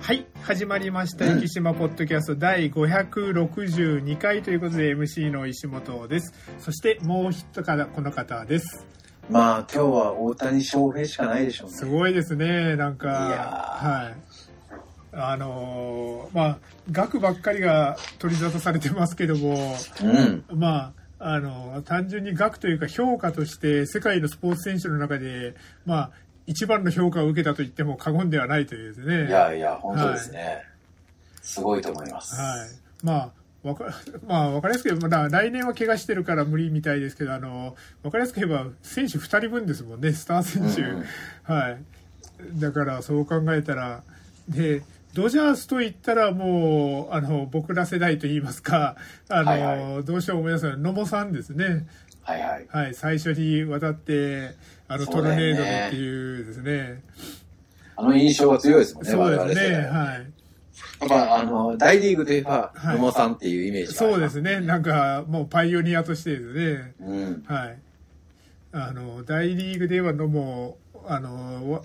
はい、始まりました。生島ポッドキャスト第562回ということで MC の石本です。そしてもう一方、この方です。まあ今日は大谷翔平しかないでしょうね。すごいですね、なんか。はい。あのーまあ、額ばっかりが取り沙汰されてますけども、うん。まあ、あの、単純に額というか評価として世界のスポーツ選手の中で、まあ、一番の評価を受けたと言っても過言ではないというですね。いやいや、本当ですね。すごいと思います。はい。まあ、わか、まあ、わかりやすく言えば、まだ来年は怪我してるから無理みたいですけど、あの、わかりやすく言えば、選手2人分ですもんね、スター選手。うんうんはい。だから、そう考えたら、で、ドジャースと言ったらもう、あの、僕ら世代と言いますか、あの、はいはどうしても思い出すのは野茂さんですね。はいはい。はい、最初に渡って、あの、トルネードでっていうですね。あの印象が強いですもんね、そうですね、代。はい。やっぱあの、大リーグといえば、はい野茂さんっていうイメージそうですね、なんか、もうパイオニアとしてですね。うん。はい。あの、大リーグで言えばのも、あの、わ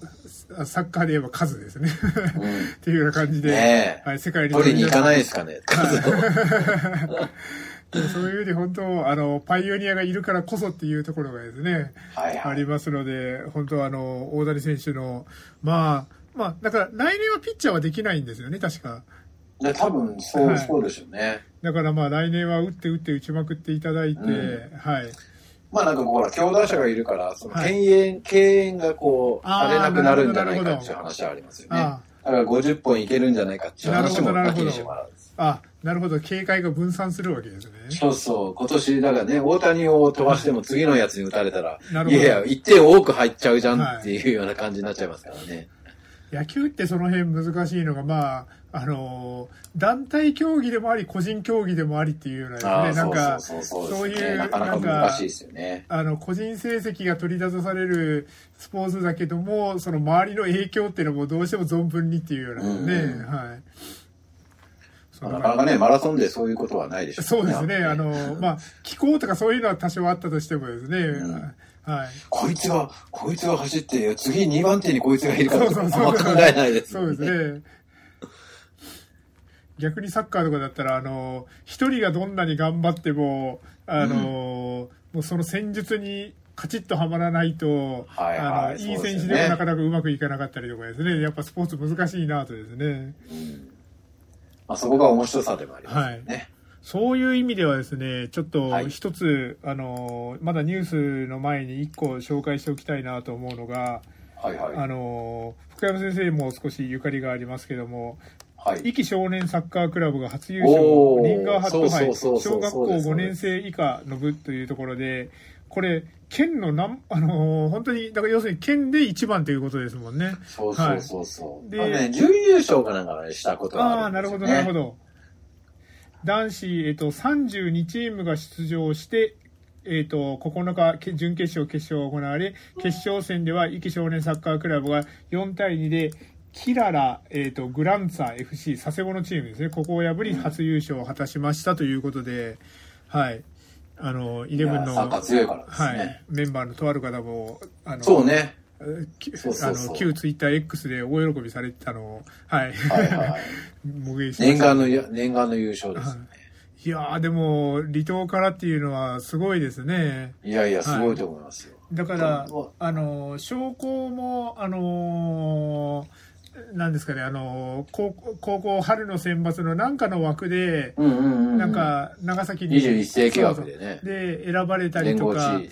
サッカーで言えば数ですね。うん っていうような感じで、はい、世界に取りに行かないいですかね、数を。そういうふうに本当、あの、パイオニアがいるからこそっていうところがですね、あはいはい。りますので、本当あの、大谷選手の、まあ、まあ、だから来年はピッチャーはできないんですよね、確か。で多分、そう、はいそうでしょうね。だからまあ来年は打って打って打ちまくっていただいて、うんはい。まあなんかこうほら、強打者がいるから、そのはい敬遠、敬遠がこう、されなくなるんじゃないかっていう話はありますよね。あだから50本いけるんじゃないかっていう話もなきにしもあらず。あ、なるほど、警戒が分散するわけですね。そうそう、今年、だからね、大谷を飛ばしても次のやつに打たれたら、いやいや、1点多く入っちゃうじゃんはいっていうような感じになっちゃいますからね。野球ってその辺難しいのが、まあ、あの、団体競技でもあり、個人競技でもありっていうようなですね、なんか、そういう。なかなか。あの、個人成績が取り沙汰されるスポーツだけども、その周りの影響っていうのもどうしても存分にっていうようなね、うんうんはい。なかなかね、マラソンでそういうことはないでしょそうですね、あの、まあ、気候とかそういうのは多少あったとしてもですね、ん。はい。こいつが、こいつが走って、次2番手にこいつがいるかとか、あんま考えないです。そうですね。逆にサッカーとかだったら、あの、一人がどんなに頑張っても、あの、もうその戦術にカチッとはまらないと、はいはいあの、そういい選手でもなかなかうまくいかなかったりとかですね。やっぱスポーツ難しいなとですね。まあそこが面白さでもありますよね。そういう意味ではですね、ちょっとはい一つ、あの、まだニュースの前に一個紹介しておきたいなと思うのが、はいはい。あの、福山先生も少しゆかりがありますけども、はい。壱岐少年サッカークラブが初優勝リンガーハット杯小学校そうです5年生以下の部というところでこれ県のなんあのー本当にだから要するに県で一番ということですもんね。そうそうそうそう。でまあね、準優勝かなんかねしたことがあああーなるほるんですよね。どなるほど。男子、えっと、32チームが出場してえっと9日け準決勝、決勝が行われ決勝戦では壱岐少年サッカークラブが4対2でキララ、えっとグランツァ FC 佐世保のチームですね。ここを破り初優勝を果たしましたということで、はいあのイレブンの、いやサッカー強いからですねはい、メンバーのとある方もあのそうね。きそうそうそうあの旧ツイッター X で大喜びされてたのを、はい、はいはい。念願のや、念願の優勝ですよね。いやーでも離島からっていうのはすごいですねいやいや、すごいと思いますよ。だからあの商工もあのなんですかねあの高校高校春の選抜のなんかの枠で、うんうんうん。なん、か長崎に21世紀枠でねで選ばれたりとか地。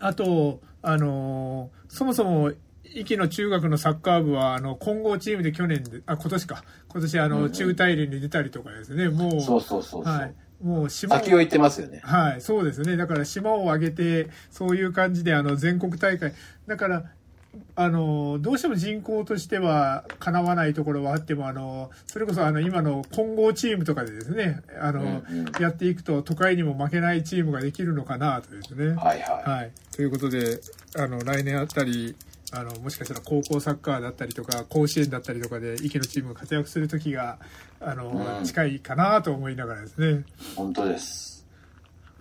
あとあのそもそも壱岐の中学のサッカー部はあの混合チームで去年であ今年か今年あの、うんうん中大連に出たりとかですねもうそうそうそうそう。はい、もう島を先を行ってますよね。はい、そうですね。だから島を挙げて、そういう感じで、あの、全国大会。だから、あの、どうしても人口としては叶わないところはあっても、あの、それこそあの、今の混合チームとかでですね、あの、うんうんやっていくと都会にも負けないチームができるのかなとですね。はいはい。はい。ということで、あの、来年あったり、あの、もしかしたら高校サッカーだったりとか、甲子園だったりとかで、池のチームが活躍する時が、あの、うん近いかなと思いながらですね。本当です。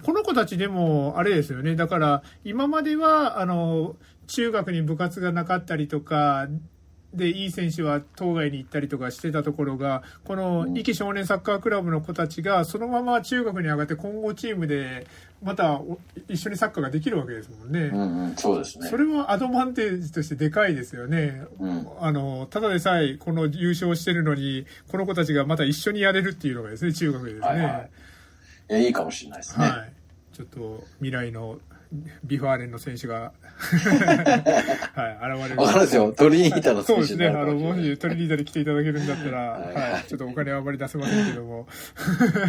この子たちでも、あれですよね。だから、今までは、あの、中学に部活がなかったりとか、でいい選手は当該に行ったりとかしてたところがこの壱岐少年サッカークラブの子たちがそのまま中学に上がって今後チームでまたお一緒にサッカーができるわけですもんね。うんうん、そうですね。それはアドバンテージとしてでかいですよね。うんあの、ただでさえこの優勝してるのに、この子たちがまた一緒にやれるっていうのがですね、中学でですね。はいはいいいかもしれないですね。はい。ちょっと未来の V・ファーレンの選手が、はい、現れる。わかるんですよ。トリニータの選手そうですね。あの、もしトリニータで来ていただけるんだったら、はいはい、ちょっとお金はあまり出せませんけども。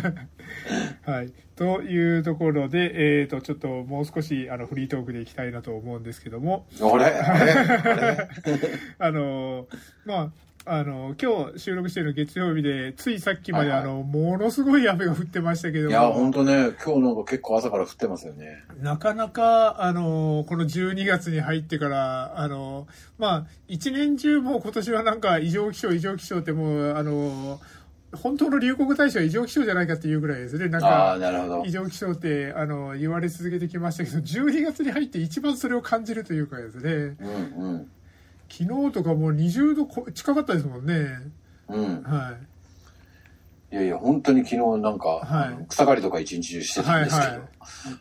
はい。というところで、えっ、と、ちょっともう少し、あの、フリートークでいきたいなと思うんですけども、あれ？あれ？あ の、まあ、あの、今日収録している月曜日で、ついさっきまで、はいはいあの、ものすごい雨が降ってましたけども、いや、ほんとね、今日なんか結構朝から降ってますよね。なかなか、あの、この12月に入ってから、あの、まあ、一年中もう今年はなんか異常気象、異常気象ってもう、あの、本当の流行語大賞は異常気象じゃないかっていうぐらいですね。なんか、異。常気象って、あの、言われ続けてきましたけど、12月に入って一番それを感じるというかですね、うんうん。昨日とかもう20度こ近かったですもんね。うん。はい。いやいや、本当に昨日なんか、はい草刈りとか一日中してたんですけど、は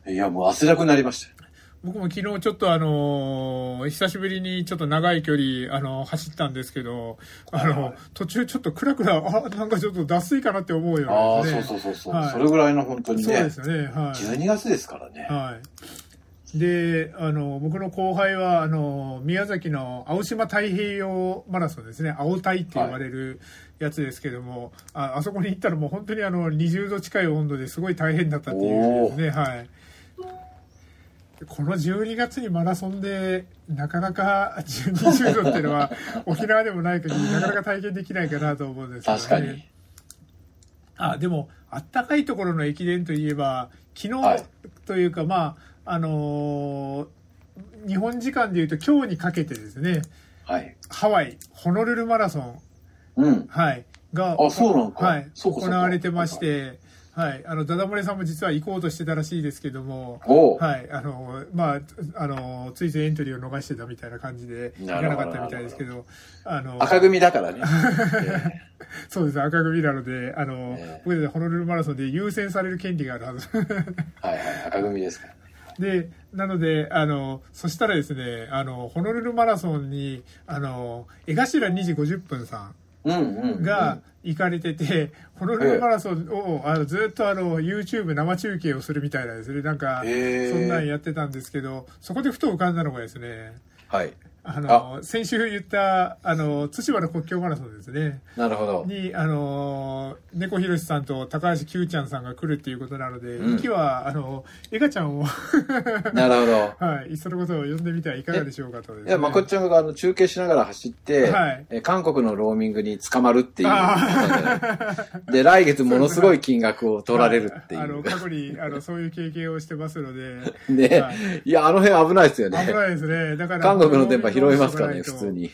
いいや、もう汗だくになりましたよ。僕も昨日ちょっとあのー久しぶりにちょっと長い距離、あの走ったんですけど、あの、はい途中ちょっとクラクラ、あ、なんかちょっと脱水かなって思うようああ、なですね。そうそうそうそう、はいそれぐらいの本当にねそうで、すよね。はい。12月ですからね。はい。で、あの、僕の後輩は、あの、宮崎の青島太平洋マラソンですね。青太って言われるやつですけども、ああそこに行ったらもう本当にあの、20度近い温度ですごい大変だったっていうですね。はい。でこの12月にマラソンで、なかなか20度っていうのは、沖縄でもない限り、なかなか体験できないかなと思うんですけどね。確かに。あでもあったかいところの駅伝といえば昨日はいというか、まああのー日本時間でいうと今日にかけてですね。はい。ハワイホノルルマラソン、うん。はい、が行われてまして、はい、あのダダ漏れさんも実は行こうとしてたらしいですけども。はい、あの、まあ、あの、ついついエントリーを逃してたみたいな感じで、行かなかったみたいですけど、あの、赤組だからね。そうです、赤組なので、あの、ええ。僕たちホノルルマラソンで優先される権利があるはず。はいはい、赤組ですから。で、なので、あの、そしたらですね、あの、ホノルルマラソンに、あの、江頭2時50分さうん。が行かれてて、ホノルルマラソンを、あの、ずっとあの、YouTube 生中継をするみたいなんですね。なんか、そんなんやってたんですけど、そこでふと浮かんだのがですね、はい。あの、先週言った、あの、対馬の国境マラソンですね。なるほど。に、あのー、猫ひろしさんと高橋九ちゃんさんが来るっていうことなので、うん息は、あの、エガちゃんを、なるほど。はい、いっそのことを呼んでみてはいかがでしょうかとですね、いや、まこっちゃんがあの中継しながら走って、はいえ韓国のローミングに捕まるっていうで。で、来月ものすごい金額を取られるっていあの、う。過去に、あの、そういう経験をしてますので、ではい、いや、あの辺危ないですよね。危ないですね。だから、韓国の電波拾いますからね、普通に。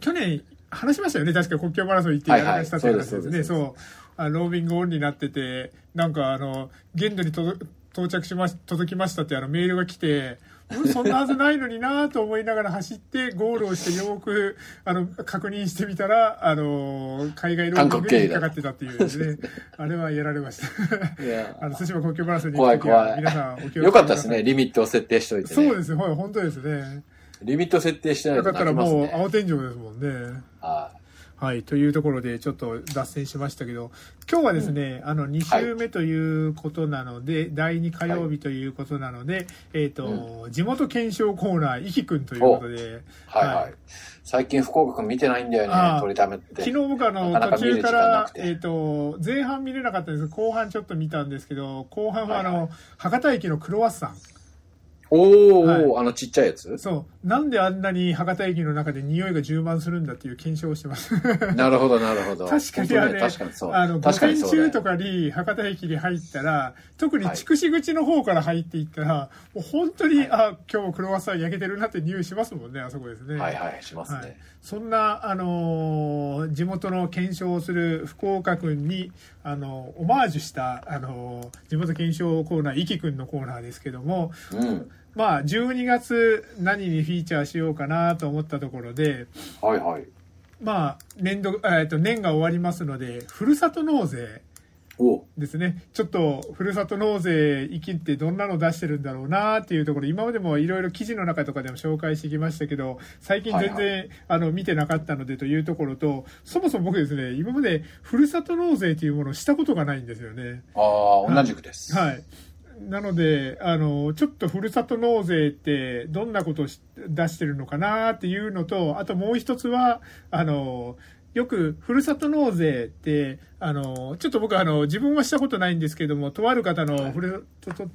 去年話しましたよね確か国境マラソン行ってやらかしたって話ですね、そうあローミングオンになっててなんかあの限度に到着しまし届きましたってあのメールが来てうんそんなはずないのになと思いながら走ってゴールをしてよくあの確認してみたらあの海外ローミングに引っかかってたっていうですね。あれはやられました。いや。あの対馬国境マラソンに行く時は怖い皆さんお気をつけください。よかったですね、リミットを設定しといてね。そうです。ねはい本当ですねリミット設定してないとだからもう。青天井ですもんね。ははい、というところでちょっと脱線しましたけど、今日はですね、あの、2週目ということなので、第2火曜日ということなので、えっ、と、地元検証コーナー、いきくんということで、い。はいはい。最近福岡君見てないんだよね、取りためって。昨日僕あの、途中からえっ、と、前半見れなかったんです。後半ちょっと見たんですけど、後半はあの、はいはい。博多駅のクロワッサン。おー、はいあのちっちゃいやつ？そう、なんであんなに博多駅の中で匂いが充満するんだっていう検証をしてます。なるほど、なるほど。確かにあれ、ね確かにそう。あの、午前中とかに博多駅に入ったら、特に筑紫口の方から入っていったら、もう本当に、あ、今日もクロワッサン焼けてるなって匂いしますもんね、あそこですね。はいはい、しますね。はいそんな、あのー地元の検証をする福岡君に、あのオマージュした、あのー地元検証コーナー、いきくんのコーナーですけども、うん。まあ、12月何にフィーチャーしようかなと思ったところで、はいはい。まあ、年度、えっと、年が終わりますので、ふるさと納税おですね。ちょっと、ふるさと納税生きってどんなの出してるんだろうなっていうところ、今までもいろいろ記事の中とかでも紹介してきましたけど、最近全然、はいあの、見てなかったのでというところと、そもそも僕ですね、今までふるさと納税というものをしたことがないんですよね。ああ、同じくです。はい。なので、あの、ちょっとふるさと納税ってどんなことをし出してるのかなっていうのと、あともう一つは、あの、よく、ふるさと納税って、あの、ちょっと僕あの、自分はしたことないんですけども、とある方のふる,、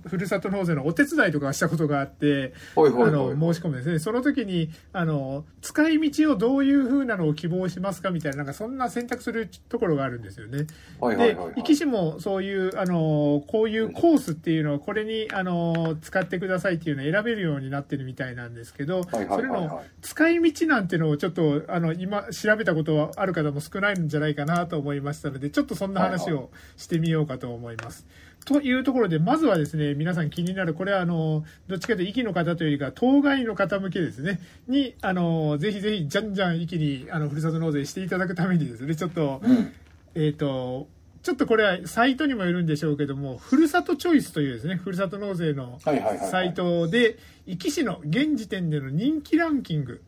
ふるさと納税のお手伝いとかしたことがあって、ほいあの、申し込むんですね。その時に、あの、使い道をどういう風なのを希望しますかみたいな、なんかそんな選択するところがあるんですよね。ではいはいはいはい。、壱岐市もそういう、あの、こういうコースっていうのをこれに、あの、使ってくださいっていうのを選べるようになってるみたいなんですけど、はいはいそれはいはいの使い道なんてのをちょっと、あの、今調べたことはある方も少ないんじゃないかなと思いましたので、ちょっとそんな話はいをしてみようかと思います。というところで、まずはですね、皆さん気になる、これはあの、どっちかというと、壱岐の方というよりか、当該の方向けですね、に、あの、ぜひぜひ、じゃんじゃん壱岐に、あの、ふるさと納税していただくためにですね、ちょっと、うん。えっ、と、ちょっとこれはサイトにもよるんでしょうけども、ふるさとチョイスというですね、ふるさと納税のはいはいはいはいサイトで、壱岐市の現時点での人気ランキング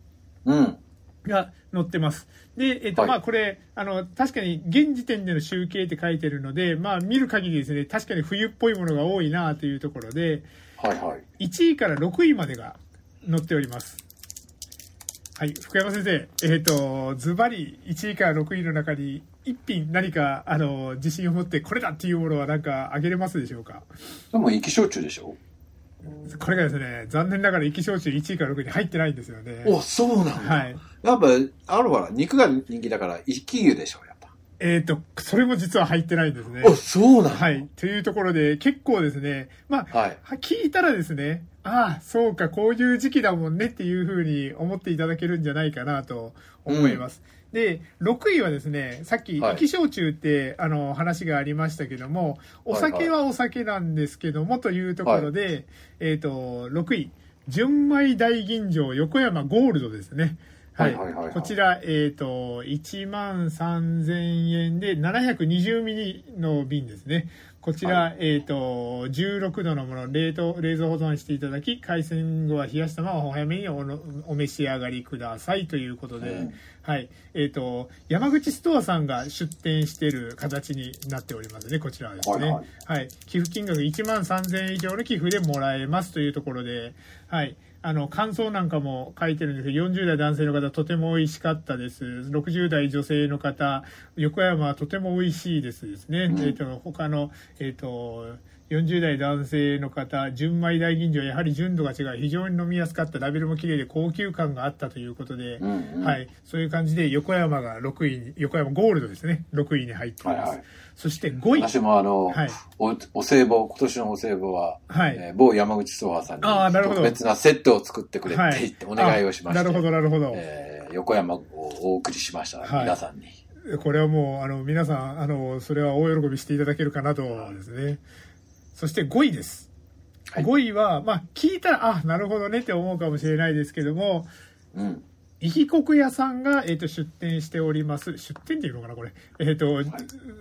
うん。が載ってます。で、えっ、と、はいまあこれ、あの、確かに現時点での集計って書いてるので、まあ見る限りですね、確かに冬っぽいものが多いなというところで、はいはい。1位から6位までが載っております。はい、福山先生、えっ、と、ズバリ1位から6位の中に一品何か、あの、自信を持ってこれだっていうものはなんかあげれますでしょうか？でも、生き焼酎でしょ？これがですね、残念ながら生き焼酎1位から6位に入ってないんですよね。お、そうなんだ。はい。やっぱ、あるほら、肉が人気だから、生き牛でしょ、やっぱ。えっ、と、それも実は入ってないんですね。お、そうなんだ。はい。というところで、結構ですね、まあ、はい。は聞いたらですね、ああ、そうか、こういう時期だもんねっていうふうに思っていただけるんじゃないかなと思います。で、6位はですね、さっき、はい生き焼酎って、あの、話がありましたけども、お酒はお酒なんですけども、というところで、えっ、と、6位、純米大吟醸横山ゴールドですね。はい。はいはいはいはいこちら、えっ、と、1万3000円で720ミリの瓶ですね。こちら、えっ、と、16度のもの、冷凍、冷蔵保存していただき、海鮮後は冷やしたままお早めにお召し上がりくださいということで、うんはい。えっ、と、山口ストアさんが出店している形になっておりますね、こちらはですね。はいははいい。寄付金額1万3000円以上の寄付でもらえますというところで、はい。あの、感想なんかも書いてるんですけど、40代男性の方、とても美味しかったです。60代女性の方、横山はとても美味しいですですね。うんえっ、と、他の、えっ、と、40代男性の方、純米大吟醸、やはり純度が違う、非常に飲みやすかった、ラベルも綺麗で高級感があったということで、うんうん。はい、そういう感じで横山が6位に、横山ゴールドですね、6位に入っています。はいはい。そして5位。私もあの、はい。お、お歳暮、今年のお歳暮は、はい。えー某山口ソファーさんに、特別なセットを作ってくれって言ってお願いをしまして、あなるほど、なるほど。えー横山をお送りしました、はい。皆さんに。これはもう、あの、皆さん、あの、それは大喜びしていただけるかなとですね。そして5位です。はい5位は、まあ、聞いたら、あ、なるほどねって思うかもしれないですけども、うん。いきこく屋さんが、えっ、と、出店しております。出店っていうのかな、これ。えっ、と、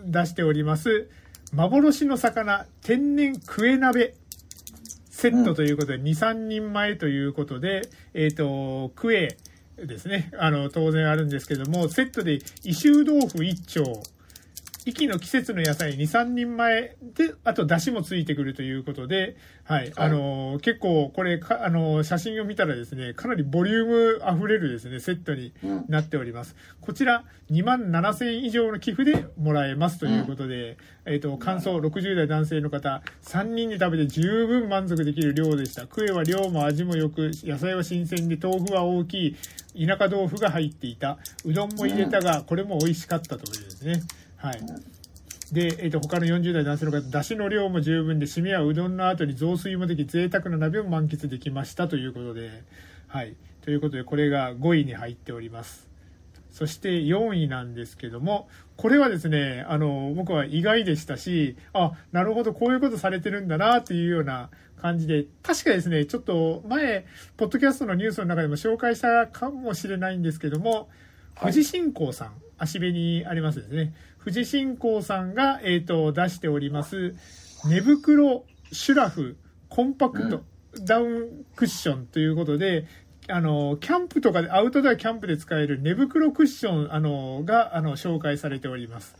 出しております。幻の魚、天然クエ鍋セットということで、2、3人前ということで、えっ、と、クエですね。あの、当然あるんですけども、セットで、異臭豆腐1丁、息の季節の野菜2、3人前で、あと出汁もついてくるということで、はい、あの、結構これか、あの、写真を見たらですね、かなりボリューム溢れるですね、セットにうんなっております。こちら、2万7000円以上の寄付でもらえますということで、えっ、と、感想60代男性の方、3人で食べて十分満足できる量でした。クエは量も味も良く、野菜は新鮮で、豆腐は大きい、田舎豆腐が入っていた。うどんも入れたが、これも美味しかったというですね。はい。で、えっ、と、他の40代男性の方、出汁の量も十分で、締めはうどんの後に雑炊もでき、贅沢な鍋も満喫できましたということで、はい。ということで、これが5位に入っております。そして4位なんですけども、これはですね、あの、僕は意外でしたし、あ、なるほど、こういうことされてるんだな、っていうような感じで、確かですね、ちょっと前、ポッドキャストのニュースの中でも紹介したかもしれないんですけども、富士信仰さん、足部にありますですね、富士信仰さんが、えっ、と、出しております、寝袋シュラフコンパクトダウンクッションということで、あの、キャンプとかで、アウトドアキャンプで使える寝袋クッション、あの、が、あの、紹介されております。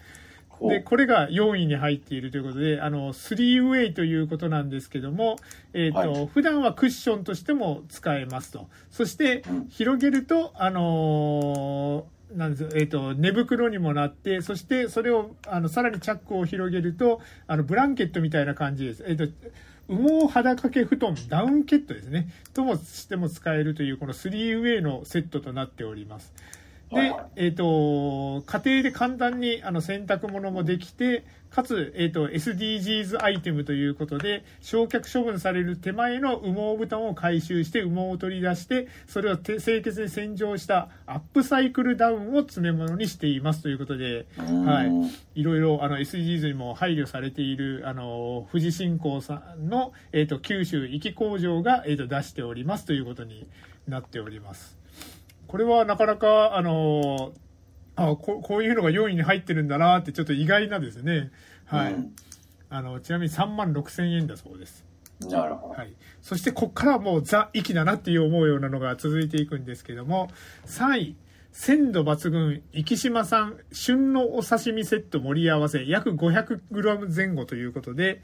で、これが4位に入っているということで、あの、3ウェイということなんですけども、えっ、と、はい普段はクッションとしても使えますと。そしてうん、広げると、あのーなんですえっ、と、寝袋にもなって、そしてそれを、あの、さらにチャックを広げると、あの、ブランケットみたいな感じです。えっ、と、羽毛肌掛け布団、ダウンケットですね。ともしても使えるという、この 3way のセットとなっております。でえっ、と、家庭で簡単にあの洗濯物もできて、かつ、えっ、と、SDGs アイテムということで、焼却処分される手前の羽毛布団を回収して、羽毛を取り出して、それを手清潔に洗浄したアップサイクルダウンを詰め物にしていますということで、はいうん。い。ろいろあの SDGs にも配慮されているあの富士信仰さんの、えー、と九州壱岐工場が、えー、と出しておりますということになっております。これはなかなかあのあここういうのが4位に入ってるんだなってちょっと意外なですね。はい。うんあのちなみに3万6千円だそうです。なるほど。はい、そしてここからはもうザ・粋だなっていう思うようなのが続いていくんですけども3位鮮度抜群生島産旬のお刺身セット盛り合わせ約 500g 前後ということで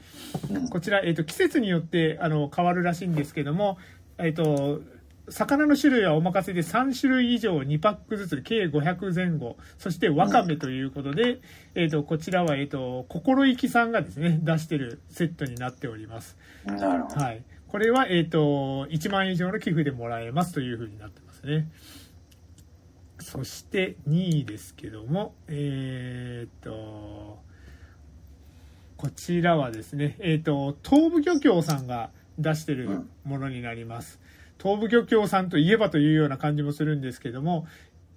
うんこちら、えー、と季節によってあの変わるらしいんですけども、えー、と魚の種類はお任せで3種類以上2パックずつ計500前後そしてわかめということで、えー、とこちらは、えー、と心意気さんがですね出してるセットになっております。なるほど。はい。これは、えっ、と、1万円以上の寄付でもらえますというふうになってますね。そして2位ですけども、えっ、と、こちらはですね、えっ、と、東武漁協さんが出してるものになります。東部漁協さんといえばというような感じもするんですけども、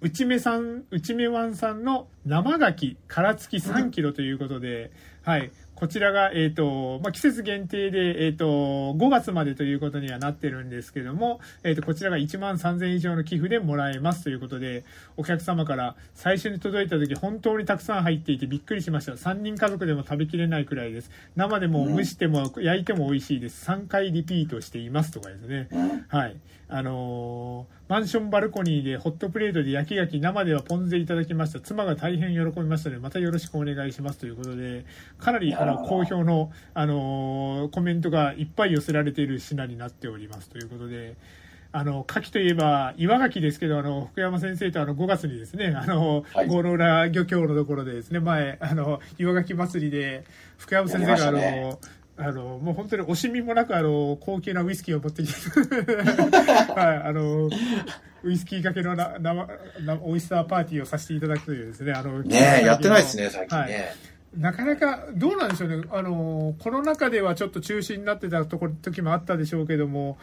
内目さん、内目湾さんの生牡蠣殻付き3キロということで、はい。こちらが、えっ、と、まあ、季節限定で、えっ、と、5月までということにはなってるんですけども、えっ、と、こちらが1万3000以上の寄付でもらえますということで、お客様から最初に届いた時本当にたくさん入っていてびっくりしました。3人家族でも食べきれないくらいです。生でも蒸しても焼いても美味しいです。3回リピートしていますとかですね。うんはい。あのーマンションバルコニーでホットプレートで焼き牡蠣生ではポン酢でいただきました。妻が大変喜びましたので、またよろしくお願いしますということで、かなりあの好評の、あのーコメントがいっぱい寄せられている品になっておりますということで、あの、牡蠣といえば、岩牡蠣ですけど、あの、福山先生とあの、5月にですね、あの、はい。郷ノ浦漁協のところでですね、前、あの、岩牡蠣祭りで、福山先生があの、ねあの、もう本当に惜しみもなく、あの、高級なウイスキーを持ってきて、はい、あの、ウイスキーかけのな生なオイスターパーティーをさせていただくというですね、あの、ねえ、やってないですね、最近はいね。なかなか、どうなんでしょうね。あの、コロナ禍ではちょっと中止になってたとこ時もあったでしょうけども、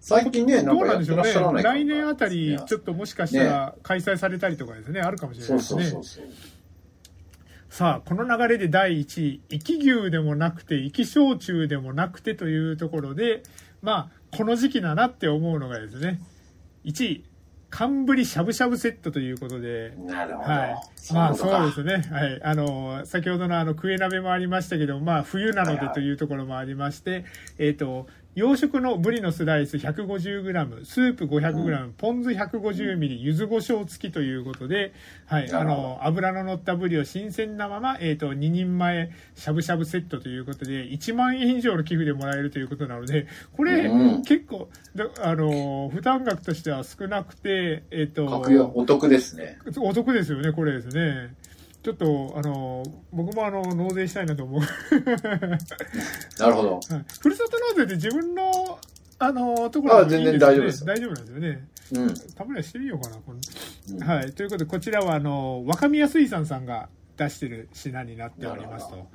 最近ね、どうなんでしょうね。来年あたり、ちょっともしかしたら開催されたりとかですね、あるかもしれなそいうですね。そうそうそう。さあ、この流れで第1位、生き牛でもなくて、生き焼酎でもなくてというところで、まあ、この時期だなって思うのがですね、1位、寒ぶりしゃぶしゃぶセットということで、なるほど。はい。まあそうですね。はい。あの、先ほどのあの、クエ鍋もありましたけど、まあ冬なのでというところもありまして、えっ、と、洋食のブリのスライス 150g、スープ 500g、ポン酢 150ml、柚子胡椒付きということで、はい。あの、油の乗ったブリを新鮮なまま、えっ、と、2人前しゃぶしゃぶセットということで、1万円以上の寄付でもらえるということなので、これ、うん結構、だあの、負担額としては少なくて、えっ、と、格安お得ですね。お得ですよね、これですね。ちょっと、あの、僕もあの、納税したいなと思う。なるほど。はいふるさと納税って自分の、あの、ところあ全然大丈夫です大丈夫なんですよね。うん。たまにはしてみようかな、このうんはい。ということで、こちらは、あの、若宮水産さんが出してる品になっておりますと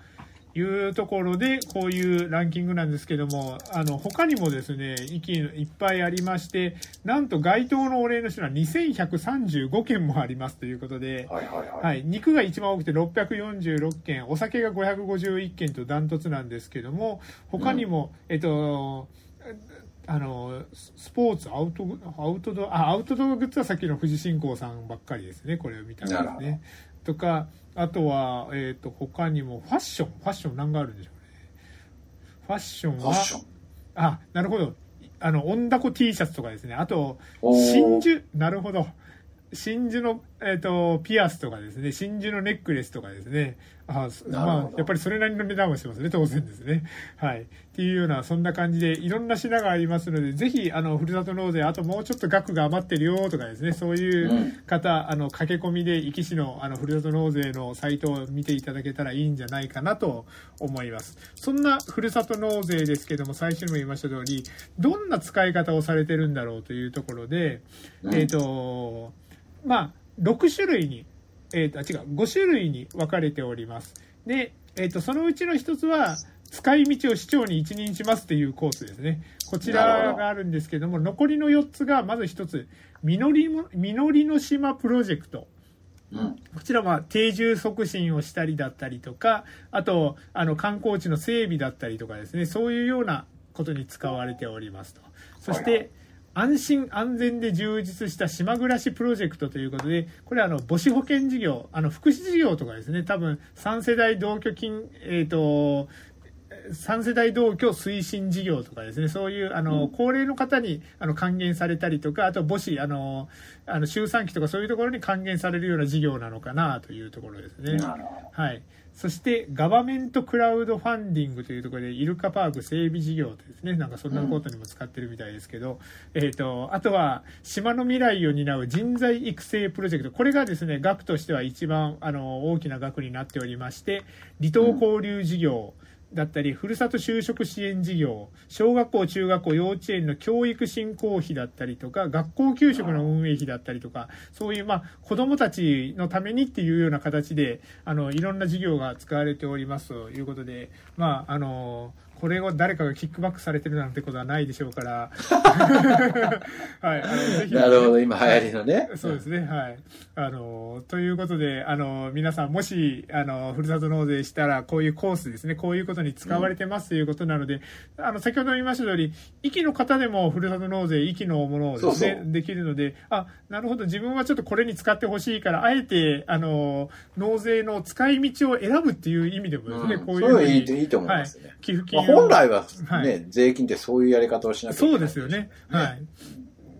いうところで、こういうランキングなんですけども、あの、他にもですね、域いっぱいありまして、なんと該当のお礼の品は2135件もありますということで、はいはいはい。はい、肉が一番多くて646件、お酒が551件とダントツなんですけども、他にも、えっと、あの、スポーツ、アウト、アウトドア、あ、アウトドアグッズはさっきの富士信仰さんばっかりですね、これを見たらですね。とか、あとは、えっ、と、他にもファッション、ファッション何があるんでしょうね。ファッションは、ン。あ、なるほど。あの、温だこ T シャツとかですね。あと、真珠、なるほど。真珠の、えっ、と、ピアスとかですね。真珠のネックレスとかですね。あまあ、やっぱりそれなりの値段はしますね。当然ですね。はい。っていうような、そんな感じで、いろんな品がありますので、ぜひ、あの、ふるさと納税、あともうちょっと額が余ってるよとかですね。そういう方、あの、駆け込みで、壱岐市の、あの、ふるさと納税のサイトを見ていただけたらいいんじゃないかなと思います。そんなふるさと納税ですけども、最初にも言いました通り、どんな使い方をされてるんだろうというところで、うんえっ、と、まあ、6種類に、えっ、と、あ違う、5種類に分かれております。で、えっ、と、そのうちの一つは、使い道を市長に一任しますっていうコースですね。こちらがあるんですけども、残りの4つが、まず一つ、みのりも、みのりの島プロジェクト。うん。こちらは定住促進をしたりだったりとか、あと、あの、観光地の整備だったりとかですね、そういうようなことに使われておりますと。そして、安心安全で充実した島暮らしプロジェクトということで、これはあの母子保険事業、あの福祉事業とかですね、多分3世代同居金、えっ、と、3世代同居推進事業とかですね、そういう、あの、うん高齢の方に、あの、還元されたりとか、あと母子、あの、あの、周産期とかそういうところに還元されるような事業なのかなというところですね。はい。そして、ガバメントクラウドファンディングというところで、イルカパーク整備事業とですね、なんかそんなことにも使ってるみたいですけど、えっ、と、あとは、島の未来を担う人材育成プロジェクト。これがですね、額としては一番、あの、大きな額になっておりまして、離島交流事業、だったり、ふるさと就職支援事業、小学校、中学校、幼稚園の教育振興費だったりとか、学校給食の運営費だったりとか、そういう、まあ、子供たちのためにっていうような形で、あの、いろんな事業が使われておりますということで、まあ、あの、これを誰かがキックバックされてるなんてことはないでしょうから、はい、あの、ぜひ、なるほど、今流行りのね。そうですね、はい。あの、ということで、あの、皆さんもし、あの、ふるさと納税したら、こういうコースですね、こういうことに使われてますということなので、あの、先ほど言いました通り、域の方でもふるさと納税、域のものをですね、できるので、あ、なるほど、自分はちょっとこれに使ってほしいから、あえて、あの、納税の使い道を選ぶっていう意味でもですね、うん。こういうふうにそういいいいいと思いますね。はい、寄付まあ金を本来ははね、税金ってそういうやり方をしなきゃいけそない。うですよね。はい。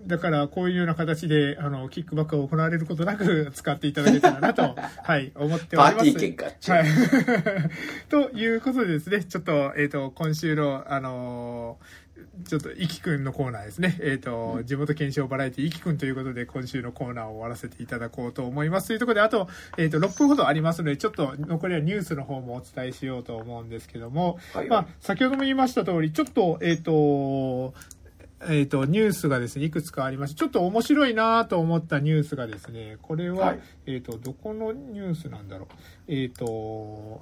だから、こういうような形で、あの、キックバックが行われることなく使っていただけたらなと、はい、思っております。はい。ということでですね、ちょっと、えっ、と、今週の、あのーちょっと、いきくんのコーナーですね。えっ、と、地元検証バラエティいきくんということで、今週のコーナーを終わらせていただこうと思います。というところで、あと、えっ、と、6分ほどありますので、ちょっと残りはニュースの方もお伝えしようと思うんですけども、はいまあ、先ほども言いました通り、ちょっと、えっ、と、えっ、と、ニュースがですね、いくつかありまして、ちょっと面白いなと思ったニュースがですね、これは、はいえっ、と、どこのニュースなんだろう。えっ、と、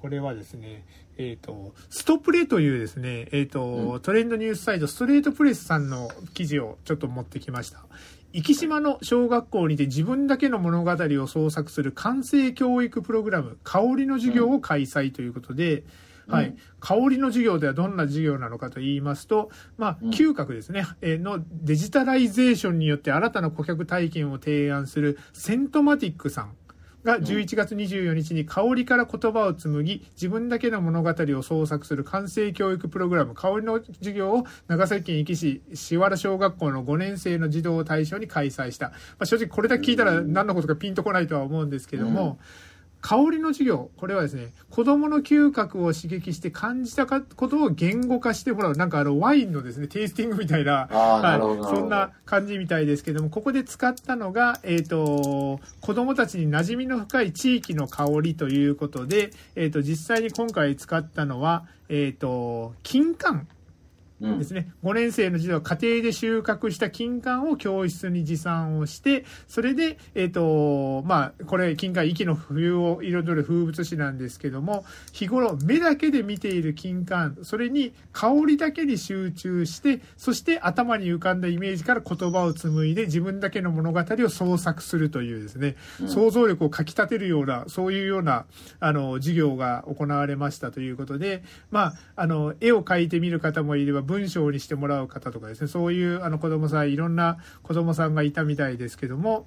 これはですね、えっ、と、ストプレというですね、えっ、と、うトレンドニュースサイト、ストレートプレスさんの記事をちょっと持ってきました。壱島の小学校にて自分だけの物語を創作する完成教育プログラム、香りの授業を開催ということで、はい。うん。香りの授業ではどんな授業なのかと言いますと、まあ、うん。嗅覚ですね、えーのデジタライゼーションによって新たな顧客体験を提案するセントマティックさんが11月24日に香りから言葉を紡ぎ、自分だけの物語を創作する感性教育プログラム、香りの授業を長崎県壱岐市志原小学校の5年生の児童を対象に開催した。まあ、正直これだけ聞いたら何のことかピンとこないとは思うんですけども、香りの授業、これはですね、子供の嗅覚を刺激して感じたかことを言語化してもらう。なんかあの、ワインのですね、テイスティングみたいな、ああ、なるほど、なるほど。そんな感じみたいですけども、ここで使ったのが、えっ、と、子供たちに馴染みの深い地域の香りということで、えっ、と、実際に今回使ったのは、えっ、と、金柑うんですね、5年生の児童は家庭で収穫した金柑を教室に持参をして、それで、えっ、と、まあ、これ、金柑、息の冬を彩る風物詩なんですけども、日頃、目だけで見ている金柑、それに香りだけに集中して、そして頭に浮かんだイメージから言葉を紡いで、自分だけの物語を創作するというですね、想像力をかき立てるような、そういうような、あの、授業が行われましたということで、まあ、あの、絵を描いてみる方もいれば、文章にしてもらう方とかですね、そういうあの子供さん、いろんな子供さんがいたみたいですけども、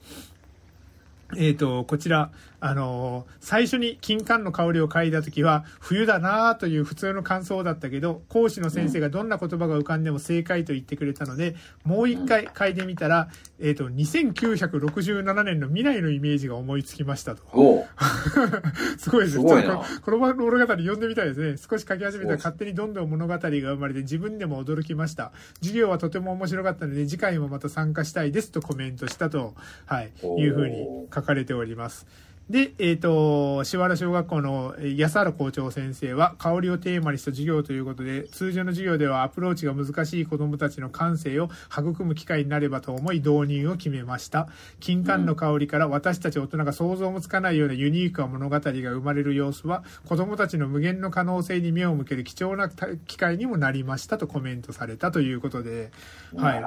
えっ、と、こちら、あの最初に金柑の香りを嗅いだ時は、冬だなぁという普通の感想だったけど、講師の先生がどんな言葉が浮かんでも正解と言ってくれたので、もう一回嗅いでみたら、えっ、と、2967年の未来のイメージが思いつきましたと。すごいですね。すごいなちょっとこの物語読んでみたいですね。少し書き始めたら勝手にどんどん物語が生まれて自分でも驚きました。授業はとても面白かったので次回もまた参加したいですとコメントしたと、はい、いうふうに書かれております。で、えっ、と、しわら小学校の安原校長先生は、香りをテーマにした授業ということで、通常の授業ではアプローチが難しい子供たちの感性を育む機会になればと思い導入を決めました。金柑の香りから私たち大人が想像もつかないようなユニークな物語が生まれる様子は、子供たちの無限の可能性に目を向ける貴重な機会にもなりましたとコメントされたということで、はい。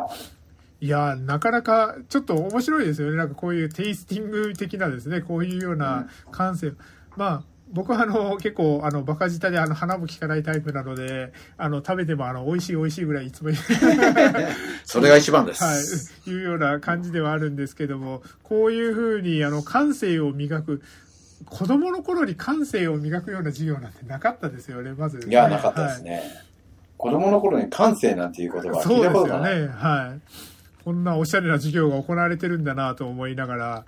いやーなかなかちょっと面白いですよね。なんかこういうテイスティング的なですね、こういうような感性。まあ、僕はあの、結構、あの、バカ舌であの、鼻も利かないタイプなので、あの、食べてもあの、美味しい美味しいぐらいいつも それが一番です。はい、いうような感じではあるんですけども、こういうふうに、あの、感性を磨く、子供の頃に感性を磨くような授業なんてなかったですよね、まず、いや、なかったですね。子供の頃に感性なんていう言葉は聞いたそうですよ。ね。はい。こんなおしゃれな授業が行われてるんだなと思いながら。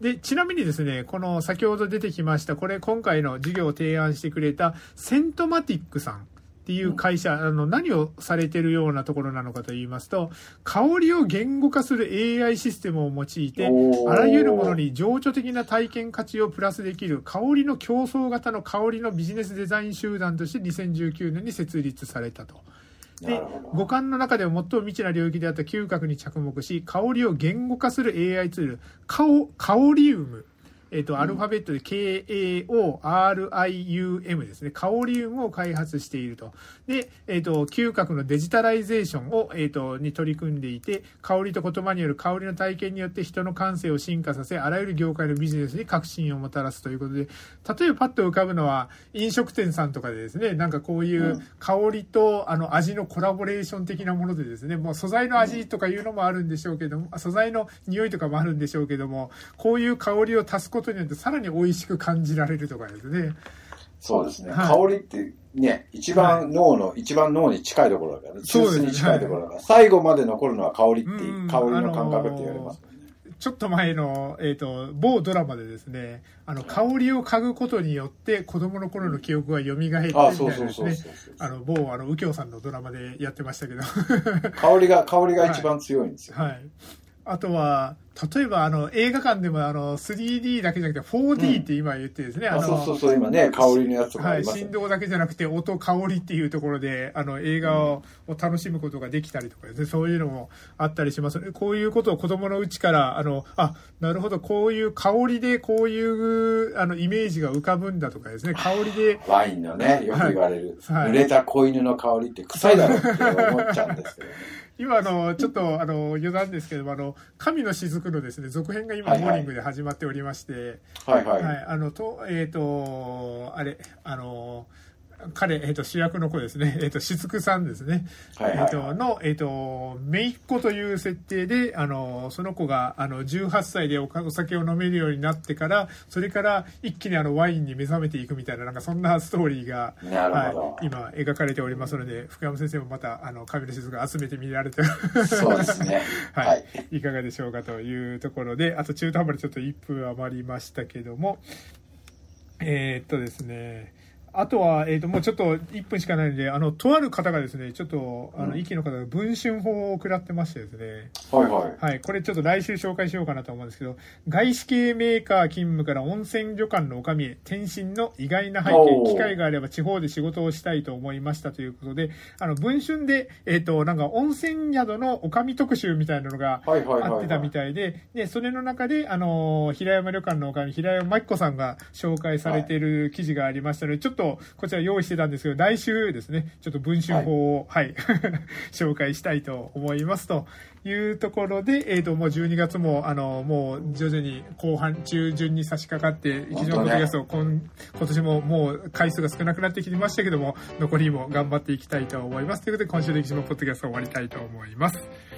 で、ちなみにですね、この先ほど出てきました、これ今回の授業を提案してくれたセントマティックさんっていう会社、あの、何をされてるようなところなのかと言いますと、香りを言語化する AI システムを用いて、あらゆるものに情緒的な体験価値をプラスできる香りの競争型の香りのビジネスデザイン集団として2019年に設立されたと。で五感の中でも最も未知な領域であった嗅覚に着目し香りを言語化する AI ツールカオカオリウムえっ、と、アルファベットで KAORIUM ですね。カオリウムを開発していると。で、えっ、と、嗅覚のデジタライゼーションを、えっ、と、に取り組んでいて、香りと言葉による香りの体験によって人の感性を進化させ、あらゆる業界のビジネスに革新をもたらすということで、例えばパッと浮かぶのは、飲食店さんとかでですね、なんかこういううん香りと、あの、味のコラボレーション的なものでですね、もう素材の味とかいうのもあるんでしょうけども、素材の匂いとかもあるんでしょうけども、こういう香りを足すことによってさらに美味しく感じられるとかですね。そうですね。はい香りってね、一番脳の、一番脳に近いところだからね。中枢に近いところだから、最後まで残るのは香りっていうんう、香りの感覚って言われますね。ちょっと前の、えっ、と、某ドラマでですね、あの、香りを嗅ぐことによって子供の頃の記憶が蘇ってみたいなあ、の、某、あの、右京さんのドラマでやってましたけど。香りが、香りが一番強いんですよ。はい。あとは、例えば、あの、映画館でも、あの、3D だけじゃなくて 4D って今言ってですね、あの、そうそうそう、今ね、香りのやつとかあはい、りますよね。振動だけじゃなくて音、香りっていうところで、あの、映画を,、楽しむことができたりとかですね、そういうのもあったりします。こういうことを子供のうちから、あの、あ、なるほど、こういう香りでこういう、あの、イメージが浮かぶんだとかですね、香りで、ワインのね、よく言われる、はい濡れた子犬の香りって臭いだろうって思っちゃうんですけどね。今、あの、ちょっと、あの、余談ですけども、あの、神の雫のですね、続編が今、モーニングで始まっておりまして、はいはい。はい、あの、と、えっ、と、あれ、あの、彼、えっ、と、主役の子ですね、えっ、と、しつくさんですね。はいはい。えっ、と、の、えっ、と、めいっ子という設定で、あの、その子が、あの、18歳でおお酒を飲めるようになってから、それから一気にあの、ワインに目覚めていくみたいな、なんかそんなストーリーが、はい、今、描かれておりますので、福山先生もまた、あの、神の雫集めてみられて、そうですね。はい、はい。い、かがでしょうかというところで、あと中途半端にちょっと1分余りましたけども、えーっとですね、あとは、えっ、と、もうちょっと1分しかないんで、あの、とある方がですね、ちょっと、あの、うん息の方が文春法を食らってましてですね、はいはい。はい、これちょっと来週紹介しようかなと思うんですけど、外資系メーカー勤務から温泉旅館の女将へ転身の意外な背おー景、機会があれば地方で仕事をしたいと思いましたということで、あの、文春で、えっ、と、なんか温泉宿の女将特集みたいなのが。あってたみたいで、で、それの中で、あの、平山旅館の女将、平山真紀子さんが紹介されている記事がありましたので、ちょっとこちら用意してたんですけど、来週ですね、ちょっと文春法を、はい、紹介したいと思いますというところで、えっ、と、もう12月も、あの、もう徐々に後半、中旬に差し掛かって、非常にポッドキャスト、今今年ももう回数が少なくなってきましたけども、残りも頑張っていきたいと思います。ということで、今週の歴史のポッドキャストを終わりたいと思います。